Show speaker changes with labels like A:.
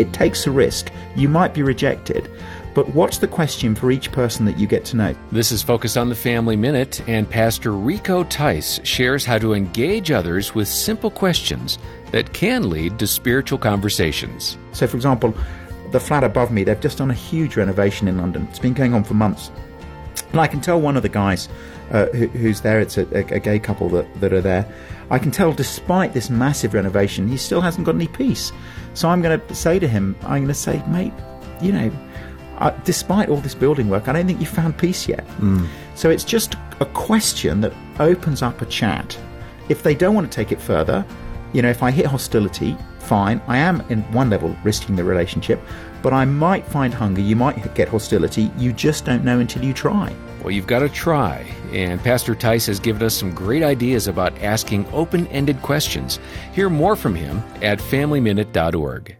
A: It takes a risk. You might be rejected. But what's the question for each person that you get to know?
B: This is Focus on the Family Minute, and Pastor Rico Tice shares how to engage others with simple questions that can lead to spiritual conversations.
A: So, for example, the flat above me, they've just done a huge renovation in London. It's been going on for months. And I can tell one of the guys uh, who, who's there, it's a, a, a, gay couple that, that are there, I can tell despite this massive renovation, he still hasn't got any peace. So I'm going to say to him, I'm going to say, mate, you know, uh, despite all this building work, I don't think you found peace yet. Mm. So it's just a question that opens up a chat. If they don't want to take it further, you know, if I hit hostility, fine. I am, in one level, risking the relationship, but I might find hunger. You might get hostility. You just don't know until you try.
B: Well, you've got to try. And Pastor Tice has given us some great ideas about asking open ended questions. Hear more from him at FamilyMinute.org.